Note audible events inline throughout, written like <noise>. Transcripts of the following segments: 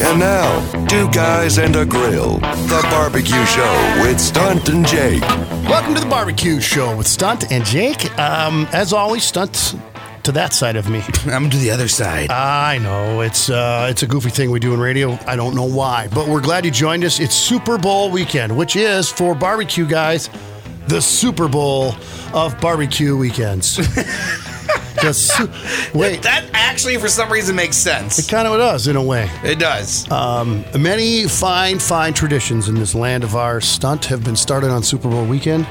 And now, two guys and a grill, the barbecue show with Stunt and Jake. Welcome to the barbecue show with Stunt and Jake. Um, as always, Stunt to that side of me. <laughs> I'm to the other side. I know it's uh, it's a goofy thing we do in radio. I don't know why, but we're glad you joined us. It's Super Bowl weekend, which is for barbecue guys, the Super Bowl of barbecue weekends. <laughs> Just wait, that actually, for some reason, makes sense. it kind of does in a way. It does. Um, many fine, fine traditions in this land of ours, stunt, have been started on Super Bowl weekend.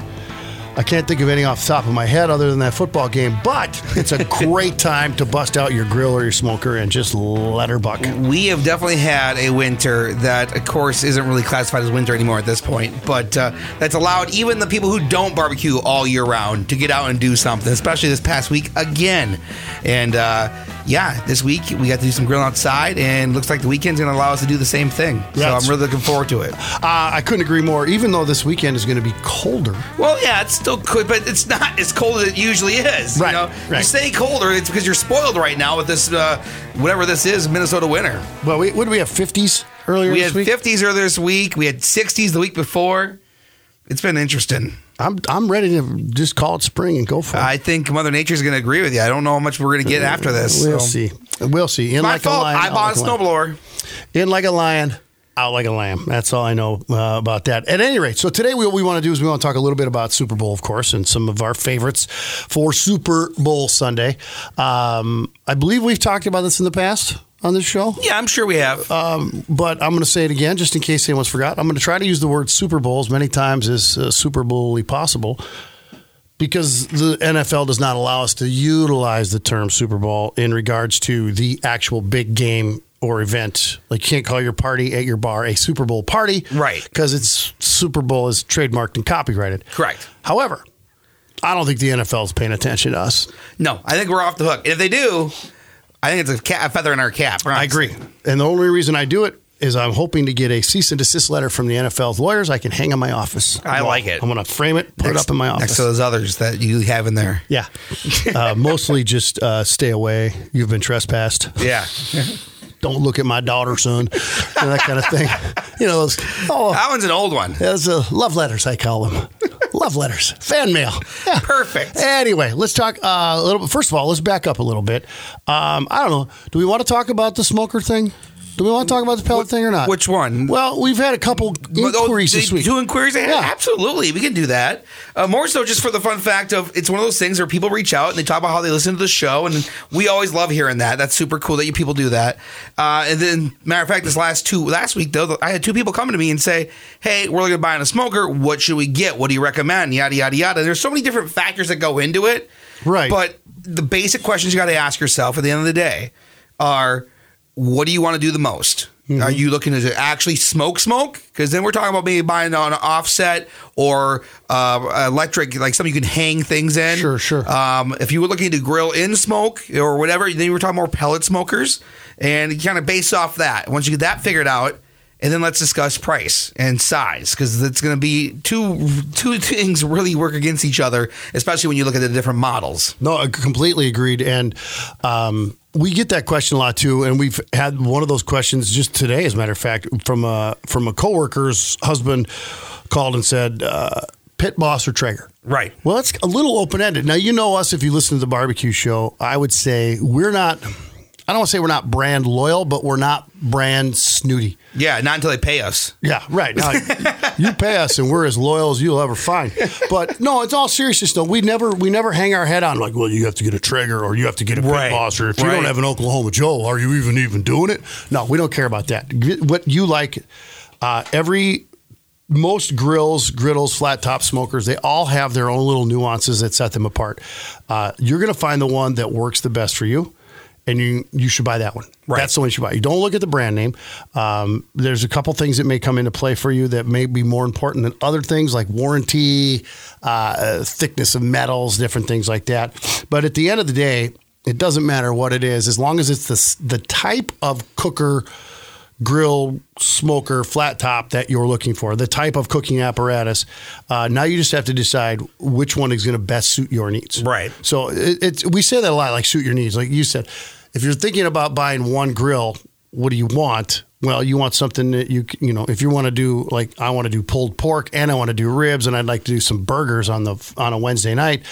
I can't think of any off the top of my head other than that football game, but it's a <laughs> great time to bust out your grill or your smoker and just let her buck. we have definitely had a winter that, of course, isn't really classified as winter anymore at this point, but uh, that's allowed even the people who don't barbecue all year round to get out and do something, especially this past week again. And uh, yeah, this week we got to do some grilling outside, and looks like the weekend's going to allow us to do the same thing. So I'm really looking forward to it. Uh, I couldn't agree more, even though this weekend is going to be colder. Well, yeah, it's still could, but it's not as cold as it usually is. Right, You, know? right. you say colder, it's because you're spoiled right now with this, uh, whatever this is, Minnesota winter. Well, we, what did we have, 50s earlier We this had week? 50s earlier this week. We had 60s the week before. It's been interesting. I'm, I'm ready to just call it spring and go for it. I think Mother Nature's going to agree with you. I don't know how much we're going to get after this. we'll so. see. We'll see. In My like fault. a lion. I bought a like snowblower. in like a lion, out like a lamb. That's all I know uh, about that. At any rate, so today what we want to do is we want to talk a little bit about Super Bowl, of course, and some of our favorites for Super Bowl Sunday. Um, I believe we've talked about this in the past on this show. Yeah, I'm sure we have. Um, but I'm going to say it again, just in case anyone's forgot. I'm going to try to use the word Super Bowl as many times as uh, Super Bowl possible because the NFL does not allow us to utilize the term Super Bowl in regards to the actual big game or event. Like you can't call your party at your bar a Super Bowl party, Right. Because it's Super Bowl is trademarked and copyrighted. Correct. However, I don't think the NFL is paying attention to us. no, I think we're off the hook. If they do, I think it's a, ca- a feather in our cap. I agree. And the only reason I do it is I'm hoping to get a cease and desist letter from the NFL's lawyers I can hang on my office. I like it. I'm going to frame it, put it up in my office. Next to those others that you have in there. yeah. <laughs> Uh, mostly just uh, stay away. You've been trespassed. Yeah. <laughs> Don't look at my daughter, son. and that kind of thing. You know, those, oh, that one's an old one. those uh, love letters, I call them. love letters. Fan mail. Yeah. Perfect. Anyway, let's talk uh, a little bit. First of all, let's back up a little bit. Um, I don't know. Do we want to talk about the smoker thing? Do we want to talk about the pellet thing or not? Which one? Well, we've had a couple oh, inquiries this week. Two inquiries? Yeah, Yeah. absolutely. We can do that. Uh, more so just for the fun fact of it's one of those things where people reach out and they talk about how they listen to the show, and we always love hearing that. That's super cool that you people do that. Uh, and then, matter of fact, this last two last week though, I had two people coming to me and say, "Hey, we're looking at buying a smoker. What should we get? What do you recommend? Yada yada yada." There's so many different factors that go into it, Right. But the basic questions you got to ask yourself at the end of the day are, what do you want to do the most? Mm-hmm. Are you looking to actually smoke smoke? Because then we're talking about maybe buying on an offset or uh, electric, like something you can hang things in. Sure, sure. Um, if you were looking to grill in smoke or whatever, then we're talking more pellet smokers, and you kind of base off that. Once you get that figured out, and then let's discuss price and size because it's going to be two two <laughs> things really work against each other, especially when you look at the different models. No, I completely agreed. And um, we get that question a lot too. And we've had one of those questions just today, as a matter of fact, from a from a coworker's husband called and said, uh, "Pit boss or Traeger?" Right. Well, it's a little open ended. Now you know us if you listen to the barbecue show. I would say we're not. I don't want to say we're not brand loyal, but we're not brand snooty. Yeah, not until they pay us. Yeah, right. Now, you pay us, and we're as loyal as you'll ever find. But no, it's all seriousness though. We never we never hang our head on like, well, you have to get a Traeger or you have to get a Pit Right, Boss, or if you don't have an Oklahoma Joe, are you even even doing it? No, we don't care about that. What you like, uh, every most grills, griddles, flat top smokers, they all have their own little nuances that set them apart. Uh, you're going to find the one that works the best for you, and you you should buy that one. Right. That's the one you should buy. You don't look at the brand name. Um, there's a couple things that may come into play for you that may be more important than other things like warranty, uh, thickness of metals, different things like that. But at the end of the day, it doesn't matter what it is as long as it's the the type of cooker grill, smoker, flat top that you're looking for, the type of cooking apparatus. Uh, now you just have to decide which one is going to best suit your needs. Right. So it, it's we say that a lot, like suit your needs. Like you said, if you're thinking about buying one grill, what do you want? Well, you want something that you you know if you want to do like I want to do pulled pork and I want to do ribs and I'd like to do some burgers on the on a Wednesday night.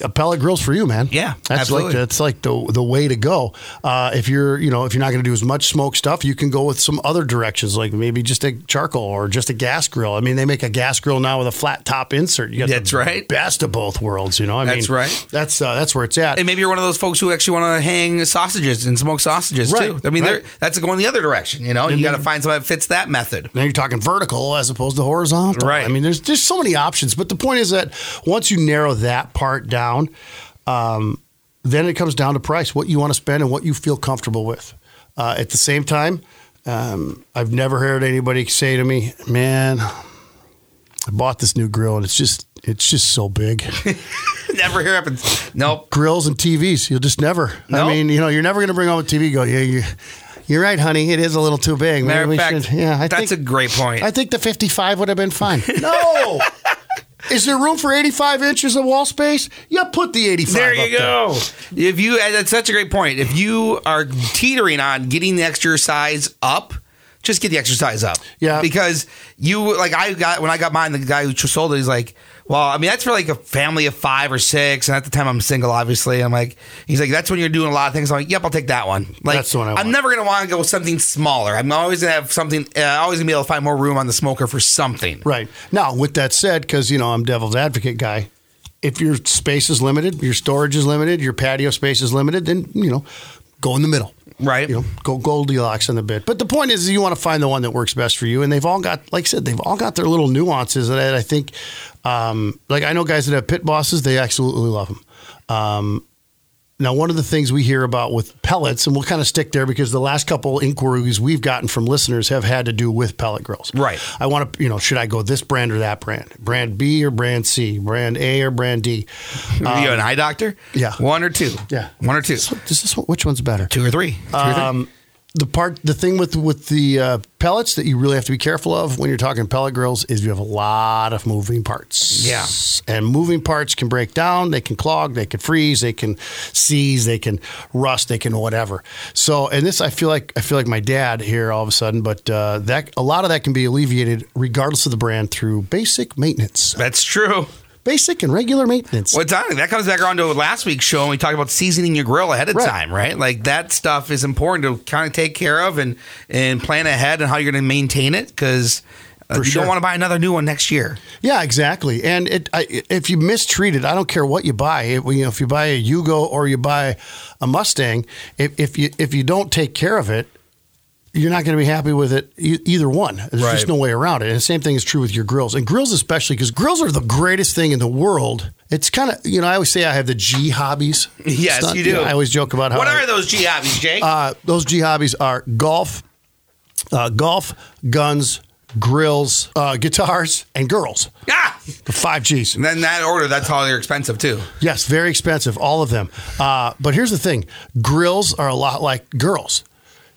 A pellet grill's for you, man. Yeah, that's absolutely. like that's like the the way to go. Uh, if you're you know if you're not going to do as much smoke stuff, you can go with some other directions, like maybe just a charcoal or just a gas grill. I mean, they make a gas grill now with a flat top insert. You got That's the right. Best of both worlds, you know. I That's mean, right. That's uh, that's where it's at. And maybe you're one of those folks who actually want to hang sausages and smoke sausages Right, too. I mean, right. that's going the other direction. You know, you got to find somebody that fits that method. Now you're talking vertical as opposed to horizontal. Right. I mean, there's there's so many options, but the point is that once you narrow that part down, um, then it comes down to price, what you want to spend and what you feel comfortable with. Uh, at the same time, um, I've never heard anybody say to me, "Man, I bought this new grill and it's just it's just so big." <laughs> Never hear happens. Nope. Grills and TVs, you'll just never. No. I mean, you know, you're never going to bring home a TV. and Go, yeah, you. You're right, honey. It is a little too big. Matter Maybe of we fact, should- yeah, I that's think, a great point. I think the 55 would have been fine. <laughs> No. Is there room for 85 inches of wall space? Yeah, put the 85 There up you go. If you, that's such a great point. If you are teetering on getting the exercise up, just get the exercise up. Yeah. Because you, like, I got, when I got mine, the guy who sold it, he's like, well, I mean, that's for like a family of five or six. And at the time, I'm single, obviously. I'm like, he's like, that's when you're doing a lot of things. I'm like, yep, I'll take that one. Like, That's the one I I'm never going to want to go with something smaller. I'm always going to have something, uh, always going to be able to find more room on the smoker for something. Right. Now, with that said, because, you know, I'm devil's advocate guy, if your space is limited, your storage is limited, your patio space is limited, then, you know, go in the middle. Right. You know, go Goldilocks on the bit. But the point is, you want to find the one that works best for you. And they've all got, like I said, they've all got their little nuances that I think, um, like I know guys that have pit bosses, they absolutely love them. Um, now, one of the things we hear about with pellets, and we'll kind of stick there because the last couple inquiries we've gotten from listeners have had to do with pellet grills. Right. I want to, you know, should I go this brand or that brand? Brand B or brand C? Brand A or brand D? <laughs> Are you an eye doctor? Um, yeah. One or two? Yeah. One or two? So, Is this which one's better? Two or three? Two or three? The part, the thing with with the uh, pellets that you really have to be careful of when you're talking pellet grills is you have a lot of moving parts. Yeah. and moving parts can break down. They can clog. They can freeze. They can seize. They can rust. They can whatever. So, and this, I feel like I feel like my dad here all of a sudden, but uh, that a lot of that can be alleviated regardless of the brand through basic maintenance, That's true. Basic and regular maintenance. Well, on, that comes back around to last week's show, and we talked about seasoning your grill ahead of Right. time, right? Like that stuff is important to kind of take care of and and plan ahead and how you're going to maintain it because uh, you sure. don't want to buy another new one next year. Yeah, exactly. And it, I, if you mistreat it, I don't care what you buy. It, you know, if you buy a Yugo or you buy a Mustang, if, if you if you don't take care of it, you're not going to be happy with it. e- Either one. There's Right. just no way around it. And the same thing is true with your grills and grills, especially because grills are the greatest thing in the world. It's kind of you know I always say I have the G hobbies. <laughs> Yes, It's not- you do. I always joke about how What I- are those G hobbies, Jake? uh, those G hobbies are golf, uh, golf, guns, grills, uh, guitars, and girls. <laughs> ah, The five G's. and then that order, that's how they're expensive too. Yes, very expensive, all of them. Uh, but here's the thing grills are a lot like girls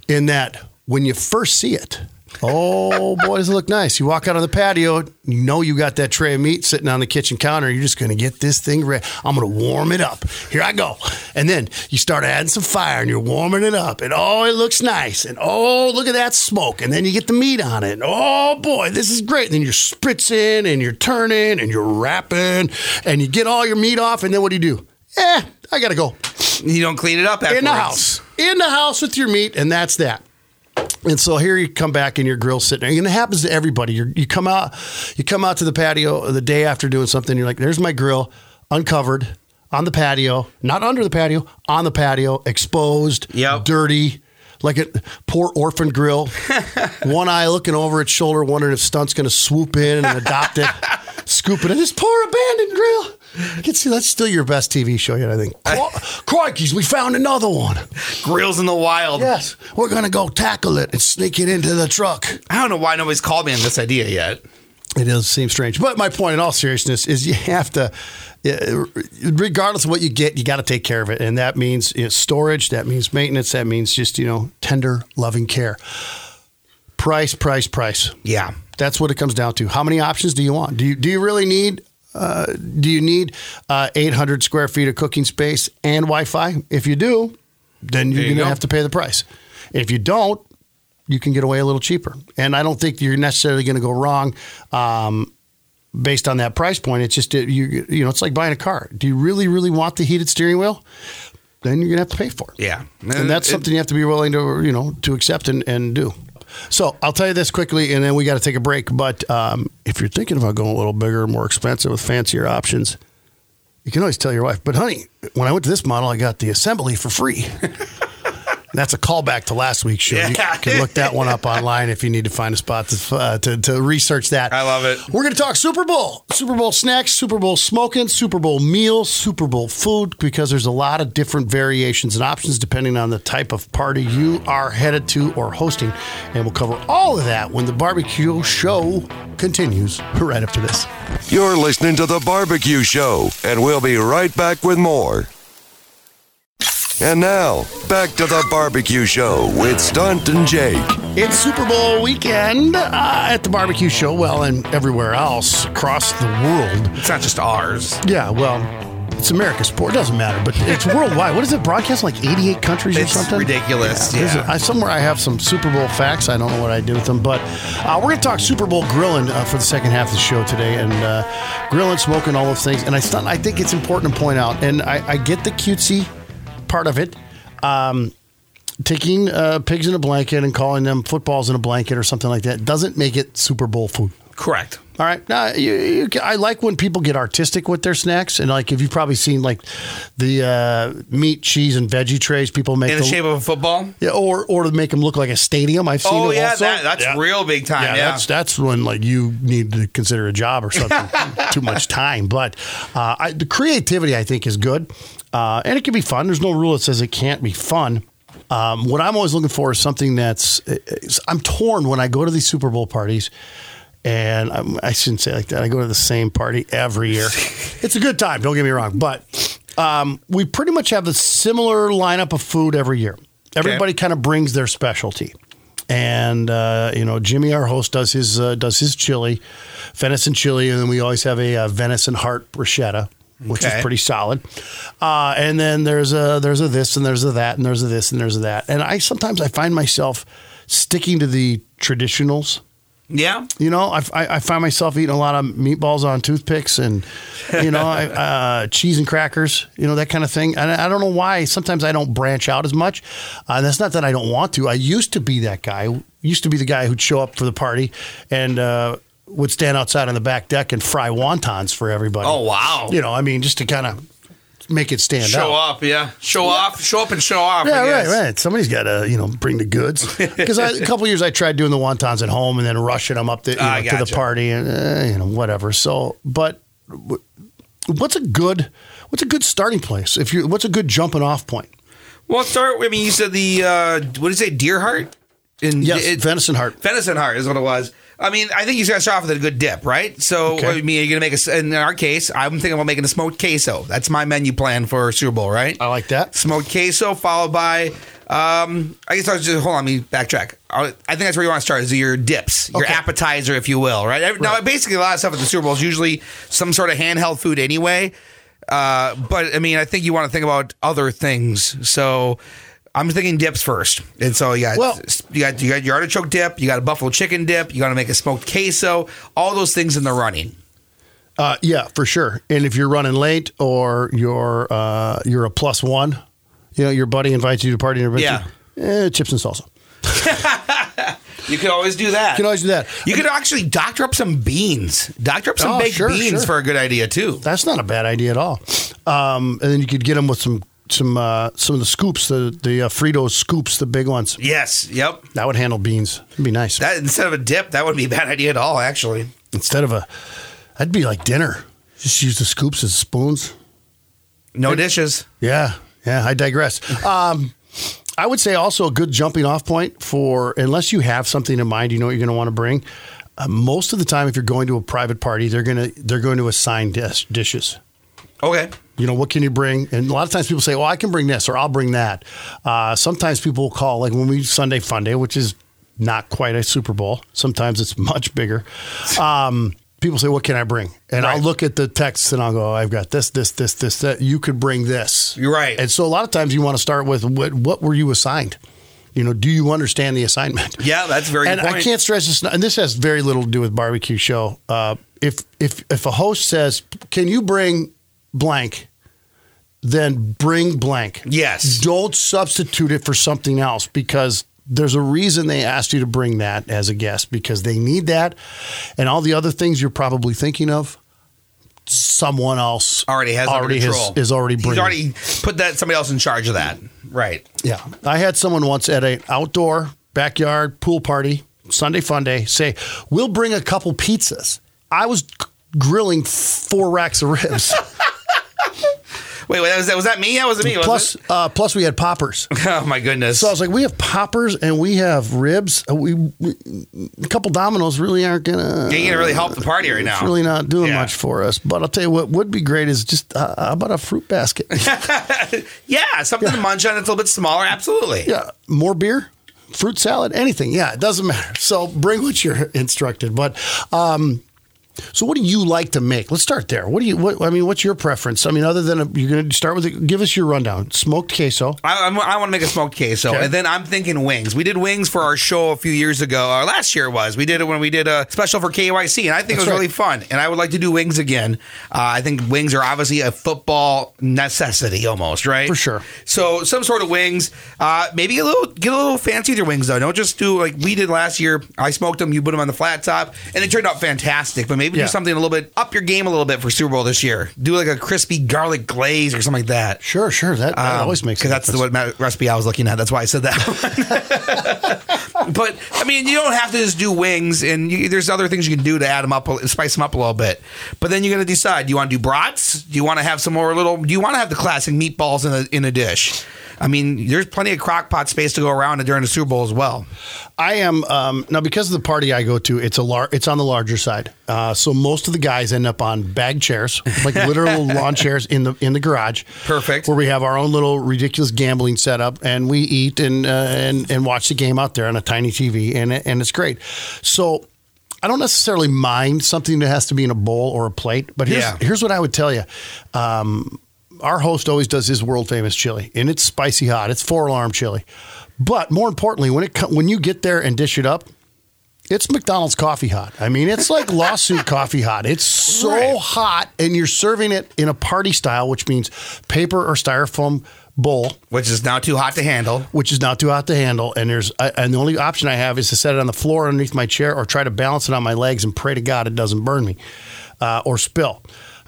in that when you first see it, oh boy, does it look nice. You walk out on the patio, you know you got that tray of meat sitting on the kitchen counter. You're just going to get this thing ready. I'm going to warm it up. Here I go. And then you start adding some fire and you're warming it up. And oh, it looks nice. And oh, look at that smoke. And then you get the meat on it. And oh boy, this is great. And then you're spritzing and you're turning and you're wrapping and you get all your meat off. And then what do you do? Eh, I got to go You don't clean it up afterwards. in the house, in the house with your meat, and that's that. And so here you come back and your grill's sitting there, and it happens to everybody. You're, you come out, you come out to the patio the day after doing something. You're like, "There's my grill, uncovered on the patio, not under the patio, on the patio, exposed, Yep. dirty." Like a poor orphan grill, <laughs> one eye looking over its shoulder, wondering if Stunt's going to swoop in and adopt it, <laughs> scoop it in. This poor abandoned grill. I can see that's still your best TV show yet. I think. Crikey's, we found another one. Grills in the wild. Yes, we're gonna go tackle it and sneak it into the truck. I don't know why nobody's called me on this idea yet. It does seem strange, but my point, in all seriousness, is you have to, regardless of what you get, you got to take care of it, and that means you know, storage, that means maintenance, that means just you know tender, loving care. Price, price, price. Yeah. That's what it comes down to. How many options do you want? Do you do you really need? Uh, do you need uh, 800 square feet of cooking space and Wi-Fi? If you do, then you're you going to have to pay the price. If you don't, you can get away a little cheaper. And I don't think you're necessarily going to go wrong. Um, based on that price point, it's just you you know it's like buying a car. Do you really really want the heated steering wheel? Then you're gonna have to pay for it. Yeah. and that's It- something you have to be willing to you know to accept and, and do. So I'll tell you this quickly, and then we got to take a break. But um, if you're thinking about going a little bigger, more expensive with fancier options, you can always tell your wife. But honey, when I went to this model, I got the assembly for free. <laughs> That's a callback to last week's show. You can look that one up online if you need to find a spot to, uh, to, to research that. I love it. We're going to talk Super Bowl, Super Bowl snacks, Super Bowl smoking, Super Bowl meals, Super Bowl food, because there's a lot of different variations and options depending on the type of party you are headed to or hosting. And we'll cover all of that when the barbecue show continues right after this. You're listening to The Barbecue Show, and we'll be right back with more. And now, back to The Barbecue Show with Stunt and Jake. It's Super Bowl weekend uh, at the barbecue show, well, and everywhere else across the world. It's not just ours. Yeah, well, it's America's sport. It doesn't matter, but it's worldwide. What is it? Broadcast in like 88 countries or It's something? ridiculous. There's Yeah. a- I, somewhere I have some Super Bowl facts. I don't know what I do with them, but uh, we're going to talk Super Bowl grilling uh, for the second half of the show today, and uh, grilling, smoking, all those things. And I, I think it's important to point out, and I, I get the cutesy part of it. Um, taking uh, pigs in a blanket and calling them footballs in a blanket or something like that doesn't make it Super Bowl food. Correct. All right. Now, you, you, I like when people get artistic with their snacks, and like if you've probably seen like the uh, meat, cheese, and veggie trays people make In the shape of a football. yeah, or or to make them look like a stadium. I've seen. Oh it yeah, also. that, that's Yeah. real big time. Yeah, Yeah, that's that's when like you need to consider a job or something. <laughs> Too much time, but uh, I, the creativity I think is good, uh, and it can be fun. There's no rule that says it can't be fun. Um, what I'm always looking for is something that's. is- I'm torn when I go to these Super Bowl parties. And I'm, I shouldn't say like that. I go to the same party every year. <laughs> it's a good time. Don't get me wrong, but um, we pretty much have a similar lineup of food every year. Everybody kind of brings their specialty and uh, you know Jimmy, our host, does his uh, does his chili, venison chili, and then we always have a, uh venison heart bruschetta, which Okay. is pretty solid. Uh, and then there's a there's a this and there's a that and there's a this and there's a that. And I sometimes I find myself sticking to the traditionals. yeah. You know, I, I, I find myself eating a lot of meatballs on toothpicks and, you know, I, <laughs> uh, cheese and crackers, you know, that kind of thing. And I don't know why. Sometimes I don't branch out as much. Uh, and that's not that I don't want to. I used to be that guy. Used to be the guy who'd show up for the party and uh, would stand outside on the back deck and fry wontons for everybody. Oh wow. You know, I mean, just to kind of make it stand show out. up. Yeah. Show off. Show up and show off. Yeah, right, right. Somebody's got to, you know, bring the goods. <laughs> Because a couple years I tried doing the wontons at home and then rushing them up the, you know, to the party and uh, you know whatever. So, but what's a good what's a good starting place? If you what's a good jumping off point? Well, start. I mean, you said the uh, what did you say? Deer heart. In, Yes, it- venison heart. Venison heart is what it was. I mean, I think you to start off with a good dip, right? So, Okay. I mean, you're gonna make a. In our case, I'm thinking about making a smoked queso. That's my menu plan for Super Bowl, right? I like that. smoked queso followed by um i guess i was just hold on let me backtrack i I think that's where you want to start is your dips your Okay. appetizer if you will right, Every- now basically a lot of stuff at the super bowl is usually some sort of handheld food anyway uh but i mean i think you want to think about other things so I'm thinking dips first, and so you got Well- you got you got your artichoke dip, you got a buffalo chicken dip, you got to make a smoked queso, all those things in the running. Uh, yeah, for sure. And if you're running late or you're uh, you're a plus one, you know your buddy invites you to party and Yeah. eh, chips and salsa. <laughs> You can always do that. You can always do that. You could actually doctor up some beans. Doctor up some Oh, baked sure, beans sure. for a good idea too. That's not a bad idea at all. Um, and then you could get them with some some uh, some of the scoops, the the uh, Fritos scoops, the big ones. Yes. Yep. That would handle beans. It'd be nice. That instead of a dip, that wouldn't be a bad idea at all. Actually. Instead of a, that'd be like dinner. Just use the scoops as spoons. No dishes. Yeah, yeah. I digress. Um, I would say also a good jumping off point for unless you have something in mind, you know what you're going to want to bring. Uh, most of the time, if you're going to a private party, they're gonna they're going to assign dish, dishes. Okay. You know, what can you bring? And a lot of times people say, well, I can bring this or I'll bring that. Uh, sometimes people will call, like when we Sunday Funday, which is not quite a Super Bowl. Sometimes it's much bigger. Um, people say, what can I bring? And I'll look at the text and I'll go, I've got this, this, this, this, that. You could bring this. You're right. And so a lot of times you want to start with what, what were you assigned? You know, do you understand the assignment? Yeah, that's very and good I can't stress this, and this has very little to do with barbecue show. Uh, if if if a host says, "Can you bring blank?" Then bring blank. Yes. Don't substitute it for something else because there's a reason they asked you to bring that as a guest because they need that, and all the other things you're probably thinking of. Someone else already has already has, is already He's already put that somebody else in charge of that. Right. Yeah. I had someone once at an outdoor backyard pool party, Sunday fun day, say, We'll bring a couple pizzas. I was grilling four racks of ribs. <laughs> Wait, was that was that me? That wasn't me. Was plus, it? uh, plus we had poppers. <laughs> oh my goodness. So I was like, we have poppers and we have ribs. Uh, We, we a couple Domino's really aren't gonna. Ain't gonna really help the party right now. It's really not doing Yeah. much for us. But I'll tell you what would be great is just uh, how about a fruit basket. <laughs> yeah, something to munch on that's a little bit smaller. Absolutely. Yeah, more beer, fruit salad, anything. Yeah, it doesn't matter. So bring what you're instructed. But um, so what do you like to make? Let's start there. What do you? What, I mean, what's your preference? I mean, other than a, you're going to start with, it, give us your rundown. Smoked queso. I, I'm- I want to make a smoked queso, Okay. and then I'm thinking wings. We did wings for our show a few years ago, Our last year it was. We did it when we did a special for KYC, and I think That's it was right. really fun. And I would like to do wings again. Uh, I think wings are obviously a football necessity, almost right For sure. So some sort of wings. Uh, maybe a little get a little fancy with your wings though. Don't just do like we did last year. I smoked them. You put them on the flat top, and it turned out fantastic. But maybe Yeah. do something a little bit up your game a little bit for Super Bowl this year. Do like a crispy garlic glaze or something like that. Sure, sure. That, that Um, always makes because that's the what recipe I was looking at. That's why I said that. <laughs> but I mean, you don't have to just do wings, and you, there's other things you can do to add them up, spice them up a little bit. But then you're going to decide: do you want to do brats? Do you want to have some more little? Do you want to have the classic meatballs in a in a dish? I mean, there's plenty of crock pot space to go around during the Super Bowl as well. I am um, now because of the party I go to. It's a lar- It's on the larger side, uh, so most of the guys end up on bag chairs, like <laughs> literal lawn chairs in the in the garage. Perfect. Where we have our own little ridiculous gambling setup, and we eat and uh, and and watch the game out there on a tiny TV, and and it's great. So. I don't necessarily mind something that has to be in a bowl or a plate, but here's Yeah. here's what I would tell you. Um, our host always does his world famous chili, and it's spicy hot. It's four alarm chili, but more importantly, when it when you get there and dish it up, it's McDonald's coffee hot. I mean, it's like lawsuit coffee hot. It's so Right. hot, and you're serving it in a party style, which means paper or styrofoam bowl, Which is now too hot to handle. which is not too hot to handle. And there's and the only option I have is to set it on the floor underneath my chair, or try to balance it on my legs and pray to God it doesn't burn me uh, or spill.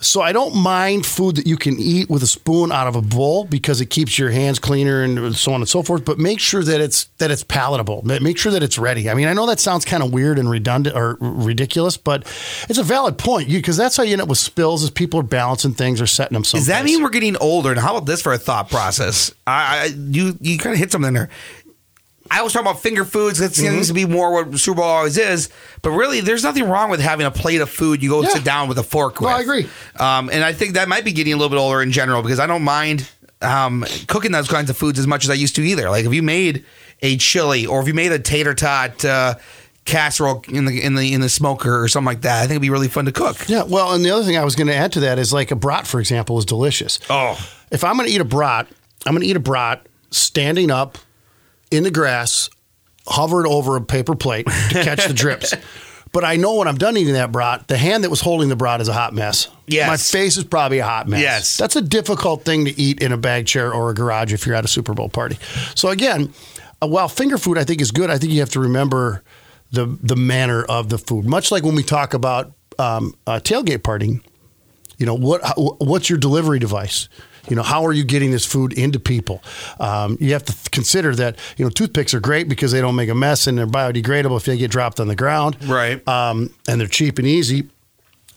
So I don't mind food that you can eat with a spoon out of a bowl because it keeps your hands cleaner and so on and so forth. But make sure that it's that it's palatable. Make sure that it's ready. I mean, I know that sounds kind of weird and redundant or ridiculous, but it's a valid point because that's how you end up with spills. Is people are balancing things or setting them. Someplace. Does that mean we're getting older? And how about this for a thought process? I, I you you kind of hit something there. I was talking about finger foods. That Mm-hmm. seems to be more what Super Bowl always is. But really, there's nothing wrong with having a plate of food you go Yeah. sit down with a fork No, with. I agree. Um, and I think that might be getting a little bit older in general because I don't mind um, cooking those kinds of foods as much as I used to either. Like if you made a chili or if you made a tater tot uh, casserole in the in the in the smoker or something like that, I think it'd be really fun to cook. Yeah. Well, and the other thing I was going to add to that is like a brat, for example, is delicious. Oh. If I'm going to eat a brat, I'm going to eat a brat standing up in the grass, hovered over a paper plate to catch the drips. <laughs> But I know when I'm done eating that brat, the hand that was holding the brat is a hot mess. Yes. My face is probably a hot mess. Yes. That's a difficult thing to eat in a bag chair or a garage if you're at a Super Bowl party. So again, uh, while finger food I think is good, I think you have to remember the the manner of the food. Much like when we talk about um, uh, tailgate partying, you know what what's your delivery device you know how are you getting this food into people um, you have to th- consider that you know toothpicks are great because they don't make a mess and they're biodegradable if they get dropped on the ground Right. um, and they're cheap and easy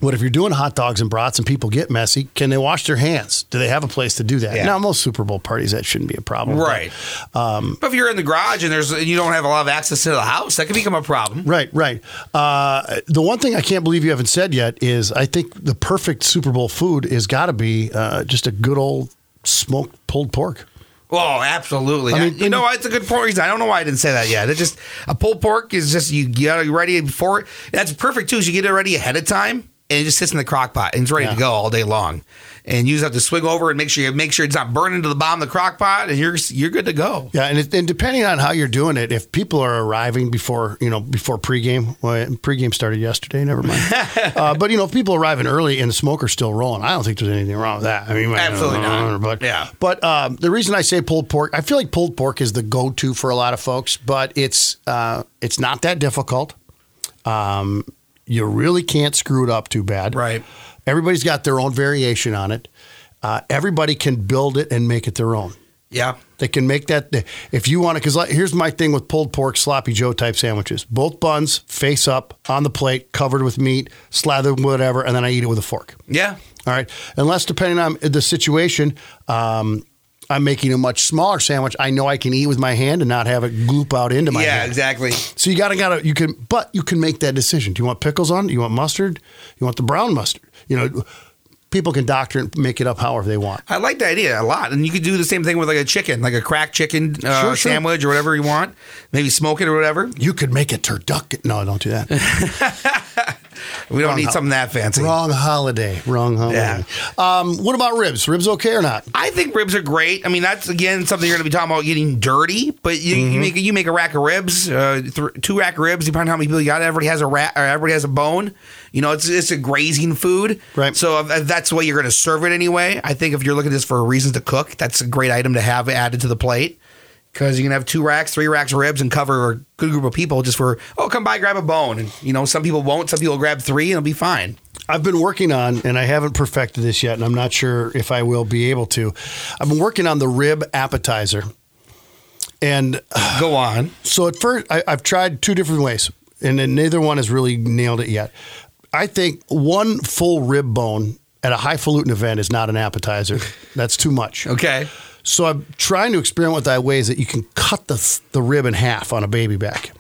but if you're doing hot dogs and brats and people get messy can they wash their hands do they have a place to do that Yeah. now most super bowl parties that shouldn't be a problem but- Right. but if you're in the garage and there's you don't have a lot of access to the house, that could become a problem. Right, right. Uh, the one thing I can't believe you haven't said yet is I think the perfect Super Bowl food is got to be uh, just a good old smoked pulled pork. Oh, absolutely. I I mean, you know, it's a good point. reason. I don't know why I didn't say that yet. It just a pulled pork is just you get it ready before. It. That's perfect too. Is you get it ready ahead of time. And it just sits in the crock pot and it's ready to go all day long. And you just have to swing over and make sure you make sure it's not burning to the bottom of the crock pot, and you're you're good to go. Yeah, and, it, and depending on how you're doing it, if people are arriving before you know before pregame, well, pregame started yesterday. Never mind. <laughs> uh, but you know, if people are arriving early and the smoker's still rolling, I don't think there's anything wrong with that. I mean, Absolutely not. But Yeah. But um, the reason I say pulled pork, I feel like pulled pork is the go-to for a lot of folks, but it's uh, it's not that difficult. Um, you really can't screw it up too bad. Right. Everybody's got their own variation on it. Uh, everybody can build it and make it their own. Yeah. They can make that if you want to. Because here's my thing with pulled pork, sloppy Joe type sandwiches: both buns face up on the plate, covered with meat, slathered with whatever, and then I eat it with a fork. Yeah. All right. Unless depending on the situation, um, I'm making a much smaller sandwich. I know I can eat with my hand and not have it gloop out into my hand. yeah, hand. exactly. So you gotta gotta you can, but you can make that decision. Do you want pickles on? it? You want mustard? You want the brown mustard? You know, people can doctor and make it up however they want. I like the idea a lot, and you could do the same thing with like a chicken, like a cracked chicken uh, Sure, sure. sandwich or whatever you want. Maybe smoke it or whatever. You could make a turducken. No, don't do that. <laughs> We don't Wrong need ho- something that fancy. Wrong holiday. Wrong holiday. Um, what about ribs? Ribs okay or not? I think ribs are great. I mean, that's again something you're going to be talking about getting dirty. But you, Mm-hmm. you make you make a rack of ribs, uh, th- two rack of ribs, depending on how many people you got. Everybody has a or everybody has a bone. You know, it's it's a grazing food. Right. So if, if that's the way you're going to serve it anyway, I think if you're looking at this for reasons to cook, that's a great item to have added to the plate. Because you can have two racks, three racks of ribs, and cover a good group of people just for oh, come by, grab a bone. And you know, some people won't. Some people grab three, and it'll be fine. I've been working on, and I haven't perfected this yet, and I'm not sure if I will be able to. I've been working on the rib appetizer. And <sighs> Go on. so at first, I, I've tried two different ways, and then neither one has really nailed it yet. I think one full rib bone at a highfalutin event is not an appetizer. <laughs> That's too much. Okay. So I'm trying to experiment with that ways that you can cut the the rib in half on a baby back.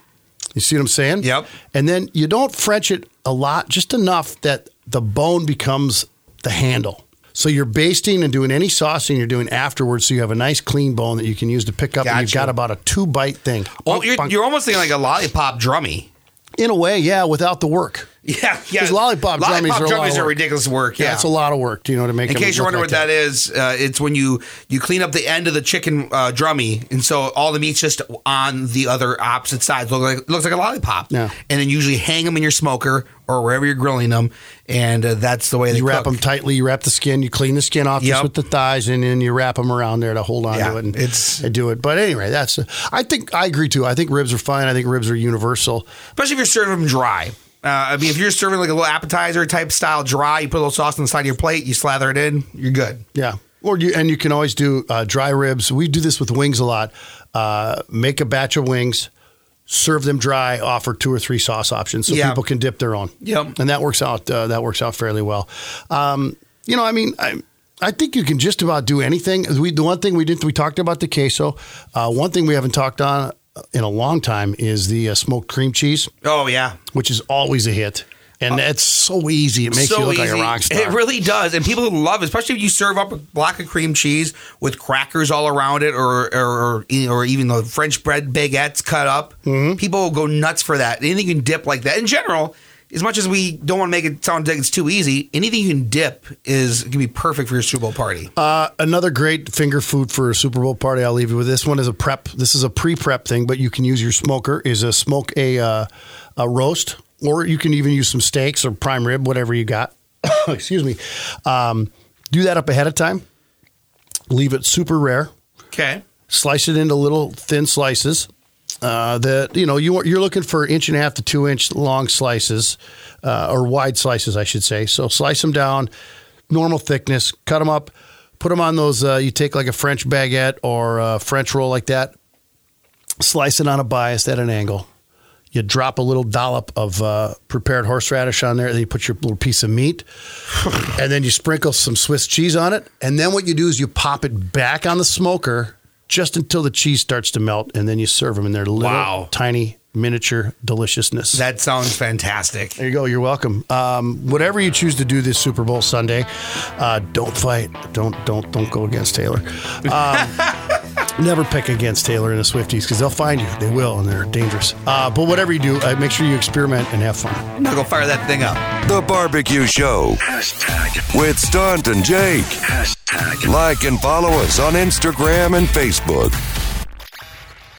You see what I'm saying? Yep. And then you don't French it a lot, just enough that the bone becomes the handle. So you're basting and doing any saucing you're doing afterwards, so you have a nice clean bone that you can use to pick up, and you've got about a two bite thing. Oh, Bunk, you're, bunk. you're almost thinking like a lollipop drummy. in a way, yeah, without the work. <laughs> Yeah, yeah. 'Cause lollipop drummies are drummies are ridiculous work. Yeah, Yeah, it's a lot of work, Do you know, to make. In case you're wondering like what that is, uh, it's when you you clean up the end of the chicken uh, drummy, and so all the meat's just on the other opposite sides. Look like looks like a lollipop. Yeah. and then usually hang them in your smoker or wherever you're grilling them, and uh, that's the way they You wrap cook. them tightly. You wrap the skin. You clean the skin off Yep. just with the thighs, and then you wrap them around there to hold on Yeah, to it. And, it's- and do it. But anyway, that's. I think I agree too. I think ribs are fine. I think ribs are universal. especially if you're serving them dry. Uh, I mean, if you're serving like a little appetizer type style dry, you put a little sauce on the side of your plate, you slather it in, you're good. Yeah. Or you and you can always do uh, dry ribs. We do this with wings a lot. Uh, make a batch of wings, serve them dry, offer two or three sauce options so Yeah. people can dip their own. Yep. And that works out. Uh, that works out fairly well. Um, you know, I mean, I. I think you can just about do anything. We, the one thing we did, we talked about the queso. Uh, one thing we haven't talked on in a long time is the uh, smoked cream cheese, Oh yeah, which is always a hit. And it's so easy. It makes you look like a rock star. It really does, and people love, it, especially if you serve up a block of cream cheese with crackers all around it, or or or, or even the French bread baguettes cut up. Mm-hmm. People will go nuts for that. Anything you can dip like that. In general, as much as we don't want to make it sound like it's too easy, anything you can dip is can be perfect for your Super Bowl party. Uh, another great finger food for a Super Bowl party. I'll leave you with this one is a prep. This is a pre-prep thing, but you can use your smoker. Is a smoke a uh, a roast, or you can even use some steaks or prime rib, whatever you got. <coughs> Excuse me. Um, do that up ahead of time. Leave it super rare. Okay. Slice it into little thin slices. Uh, that you know you you're looking for inch and a half to two inch long slices, uh, or wide slices, I should say. So slice them down, normal thickness. Cut them up, put them on those. Uh, you take like a French baguette or a French roll like that. Slice it on a bias at an angle. You drop a little dollop of uh, prepared horseradish on there. Then you put your little piece of meat, <laughs> and then you sprinkle some Swiss cheese on it. And then what you do is you pop it back on the smoker just until the cheese starts to melt, and then you serve them in their little Wow. tiny miniature deliciousness. That sounds fantastic. there you go. You're welcome. Um, whatever you choose to do this Super Bowl Sunday, uh, don't fight. Don't don't don't go against Taylor. Um, <laughs> Never pick against Taylor and the Swifties because they'll find you. They will, and they're dangerous. Uh, but whatever you do, uh, make sure you experiment and have fun. I'm go fire that thing up. The Barbecue Show Hashtag. with Stunt and Jake. Hashtag. Like and follow us on Instagram and Facebook.